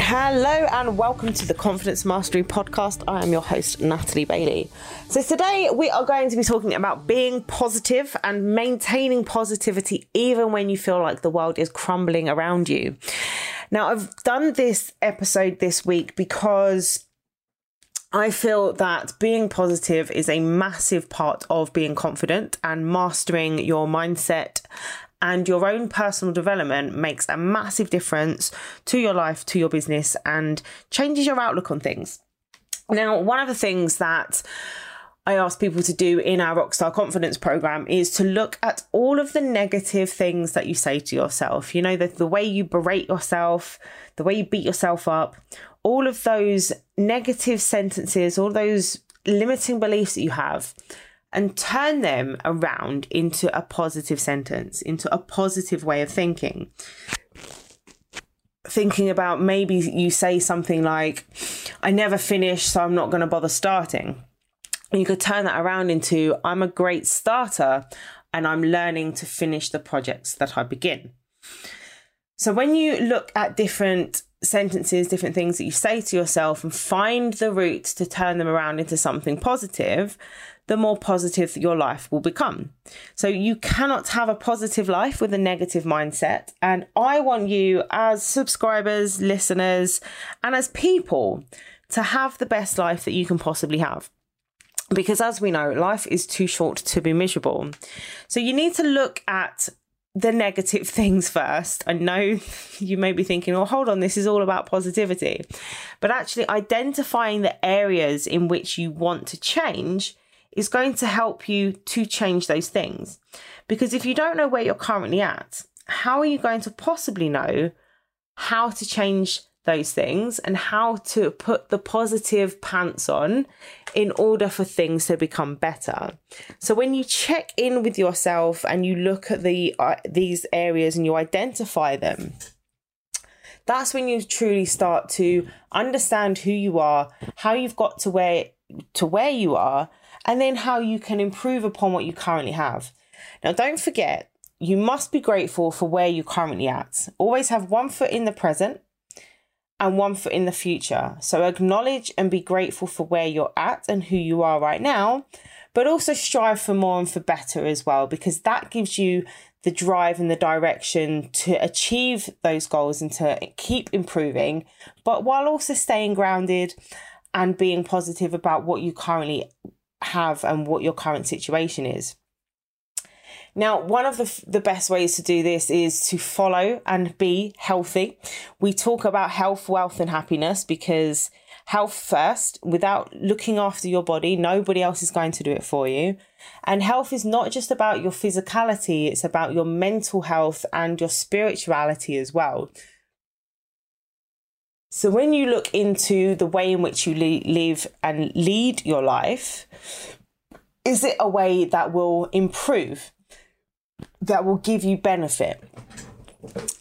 Hello and welcome to the Confidence Mastery Podcast. I am your host, Natalie Bailey. So, today we are going to be talking about being positive and maintaining positivity even when you feel like the world is crumbling around you. Now, I've done this episode this week because I feel that being positive is a massive part of being confident and mastering your mindset and your own personal development makes a massive difference to your life, to your business, and changes your outlook on things. Now, one of the things that I ask people to do in our Rockstar Confidence program is to look at all of the negative things that you say to yourself. You know, the, the way you berate yourself, the way you beat yourself up, all of those negative sentences, all those limiting beliefs that you have and turn them around into a positive sentence, into a positive way of thinking. Thinking about maybe you say something like, I never finish, so I'm not going to bother starting. You could turn that around into, I'm a great starter and I'm learning to finish the projects that I begin. So when you look at different sentences, different things that you say to yourself and find the route to turn them around into something positive, the more positive your life will become. So you cannot have a positive life with a negative mindset. And I want you, as subscribers, listeners, and as people, to have the best life that you can possibly have. Because as we know, life is too short to be miserable. So you need to look at the negative things first. I know you may be thinking, oh, hold on, this is all about positivity. But actually, identifying the areas in which you want to change is going to help you to change those things. Because if you don't know where you're currently at, how are you going to possibly know how to change those things and how to put the positive pants on in order for things to become better. So when you check in with yourself and you look at the uh, these areas and you identify them, that's when you truly start to understand who you are, how you've got to where to where you are, and then how you can improve upon what you currently have. Now, don't forget, you must be grateful for where you're currently at. Always have one foot in the present and one foot in the future. So acknowledge and be grateful for where you're at and who you are right now, but also strive for more and for better as well, because that gives you the drive and the direction to achieve those goals and to keep improving, but while also staying grounded and being positive about what you currently have and what your current situation is. Now, one of the, the best ways to do this is to follow and be healthy. We talk about health, wealth, and happiness because health first, without looking after your body, nobody else is going to do it for you. And health is not just about your physicality, it's about your mental health and your spirituality as well. So, when you look into the way in which you live and lead your life, is it a way that will improve, that will give you benefit?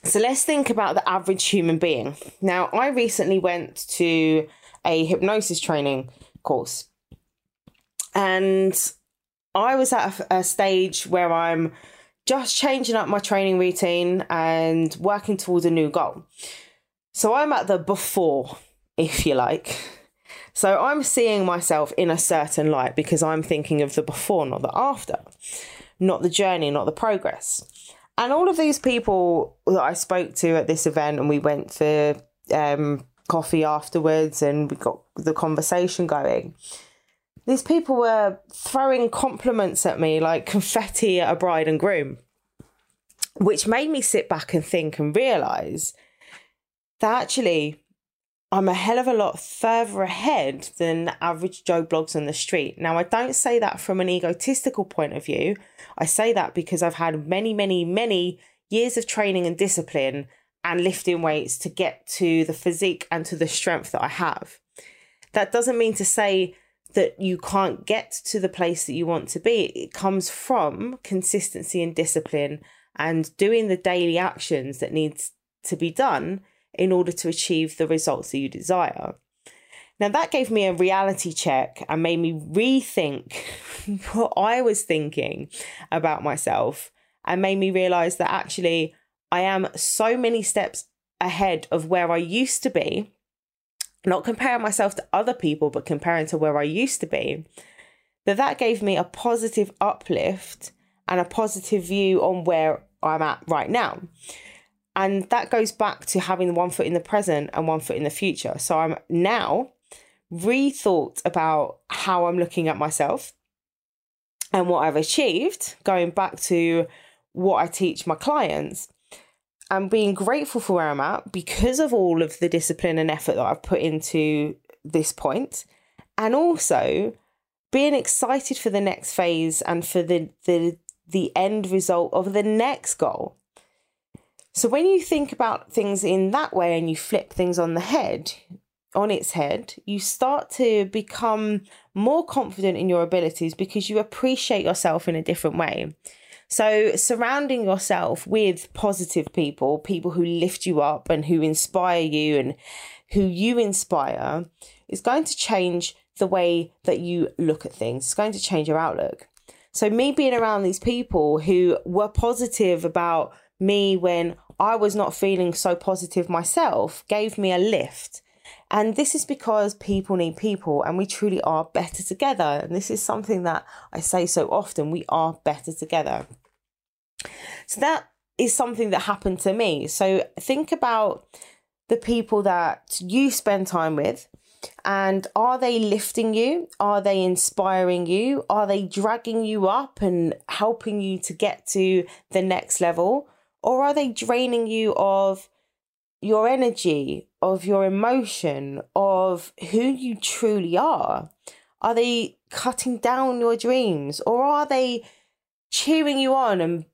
So, let's think about the average human being. Now, I recently went to a hypnosis training course, and I was at a, stage where I'm just changing up my training routine and working towards a new goal. So I'm at the before, if you like. So I'm seeing myself in a certain light because I'm thinking of the before, not the after, not the journey, not the progress. And all of these people that I spoke to at this event, and we went for um, coffee afterwards and we got the conversation going. These people were throwing compliments at me like confetti at a bride and groom, which made me sit back and think and realize that actually I'm a hell of a lot further ahead than average Joe Bloggs on the street. Now, I don't say that from an egotistical point of view. I say that because I've had many, many, many years of training and discipline and lifting weights to get to the physique and to the strength that I have. That doesn't mean to say that you can't get to the place that you want to be. It comes from consistency and discipline and doing the daily actions that needs to be done in order to achieve the results that you desire. Now, that gave me a reality check and made me rethink what I was thinking about myself and made me realize that actually I am so many steps ahead of where I used to be. Not comparing myself to other people, but comparing to where I used to be. That that gave me a positive uplift and a positive view on where I'm at right now. And that goes back to having one foot in the present and one foot in the future. So I'm now rethought about how I'm looking at myself and what I've achieved, going back to what I teach my clients and being grateful for where I'm at because of all of the discipline and effort that I've put into this point, and also being excited for the next phase and for the the the end result of the next goal. So when you think about things in that way and you flip things on the head, on its head, you start to become more confident in your abilities because you appreciate yourself in a different way. So, surrounding yourself with positive people, people who lift you up and who inspire you and who you inspire, is going to change the way that you look at things. It's going to change your outlook. So, me being around these people who were positive about me when I was not feeling so positive myself gave me a lift. And this is because people need people and we truly are better together. And this is something that I say so often we are better together. So that is something that happened to me. So think about the people that you spend time with and are they lifting you? Are they inspiring you? Are they dragging you up and helping you to get to the next level? Or are they draining you of your energy, of your emotion, of who you truly are? Are they cutting down your dreams? Or are they cheering you on and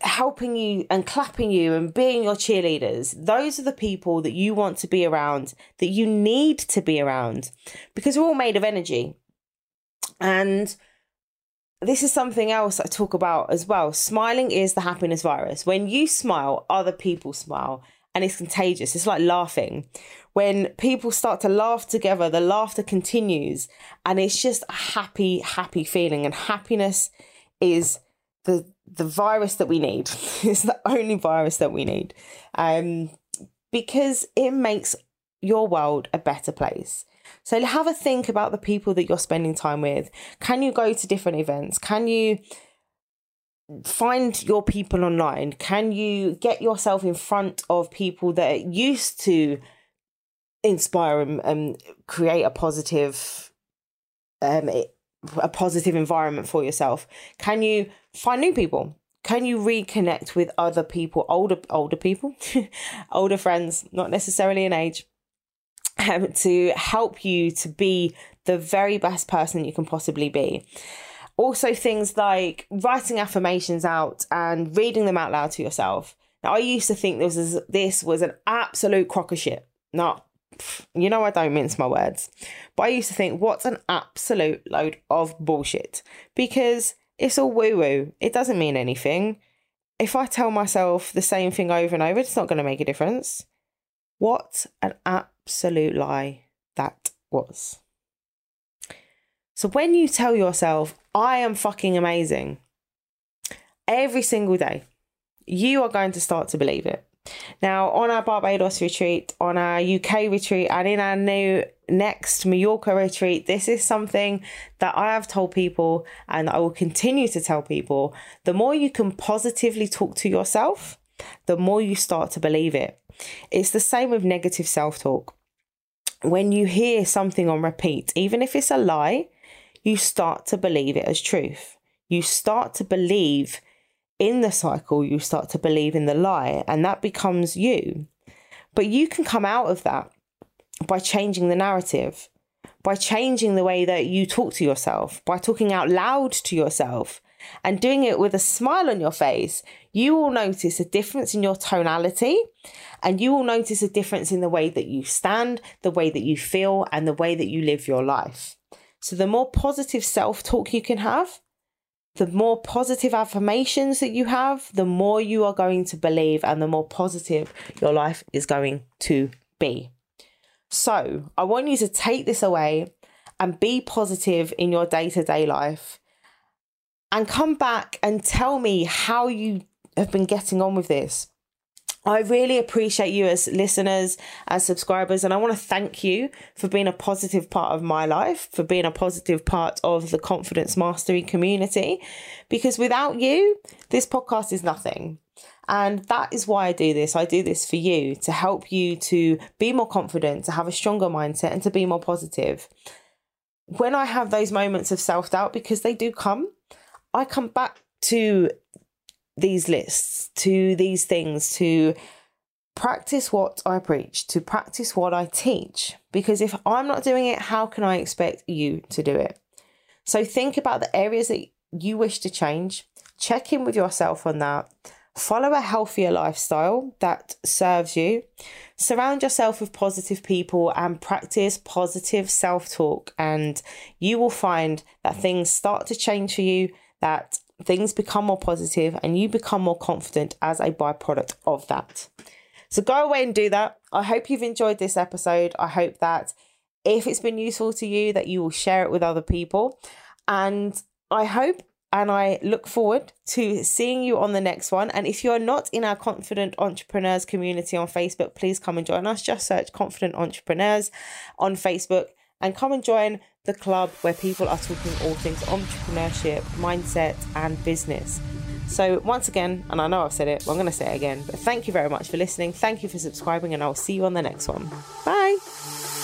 helping you and clapping you and being your cheerleaders. Those are the people that you want to be around, that you need to be around, because we're all made of energy. And this is something else I talk about as well. Smiling is the happiness virus. When you smile, other people smile, and it's contagious. It's like laughing. When people start to laugh together, the laughter continues, and it's just a happy, happy feeling. And happiness is the the virus that we need. it's the only virus that we need. Um, because it makes your world a better place. So have a think about the people that you're spending time with. Can you go to different events? Can you find your people online? Can you get yourself in front of people that used to inspire and, and create a positive um, a positive environment for yourself? Can you find new people? Can you reconnect with other people, older older people, older friends, not necessarily in age, um, to help you to be the very best person you can possibly be? Also, things like writing affirmations out and reading them out loud to yourself. Now, I used to think this was this was an absolute crock of shit. Not you know I don't mince my words. But I used to think, what's an absolute load of bullshit? Because it's all woo woo. It doesn't mean anything. If I tell myself the same thing over and over, it's not going to make a difference. What an absolute lie that was. So when you tell yourself, I am fucking amazing, every single day, you are going to start to believe it. Now, on our Barbados retreat, on our UK retreat, and in our new next Mallorca retreat, this is something that I have told people and I will continue to tell people. The more you can positively talk to yourself, the more you start to believe it. It's the same with negative self talk. When you hear something on repeat, even if it's a lie, you start to believe it as truth. You start to believe in the cycle, you start to believe in the lie, and that becomes you. But you can come out of that by changing the narrative, by changing the way that you talk to yourself, by talking out loud to yourself and doing it with a smile on your face. You will notice a difference in your tonality and you will notice a difference in the way that you stand, the way that you feel, and the way that you live your life. So, the more positive self talk you can have, the more positive affirmations that you have, the more you are going to believe and the more positive your life is going to be. So, I want you to take this away and be positive in your day to day life and come back and tell me how you have been getting on with this. I really appreciate you as listeners, as subscribers, and I want to thank you for being a positive part of my life, for being a positive part of the Confidence Mastery community, because without you, this podcast is nothing. And that is why I do this. I do this for you to help you to be more confident, to have a stronger mindset, and to be more positive. When I have those moments of self doubt, because they do come, I come back to these lists, to these things, to practice what I preach, to practice what I teach. Because if I'm not doing it, how can I expect you to do it? So think about the areas that you wish to change, check in with yourself on that. Follow a healthier lifestyle that serves you. Surround yourself with positive people and practice positive self talk, and you will find that things start to change for you, that things become more positive and you become more confident as a byproduct of that. So go away and do that. I hope you've enjoyed this episode. I hope that if it's been useful to you that you will share it with other people and I hope and I look forward to seeing you on the next one. And if you're not in our Confident Entrepreneurs community on Facebook, please come and join us. Just search Confident Entrepreneurs on Facebook and come and join the club where people are talking all things entrepreneurship, mindset, and business. So, once again, and I know I've said it, but I'm going to say it again, but thank you very much for listening. Thank you for subscribing, and I'll see you on the next one. Bye.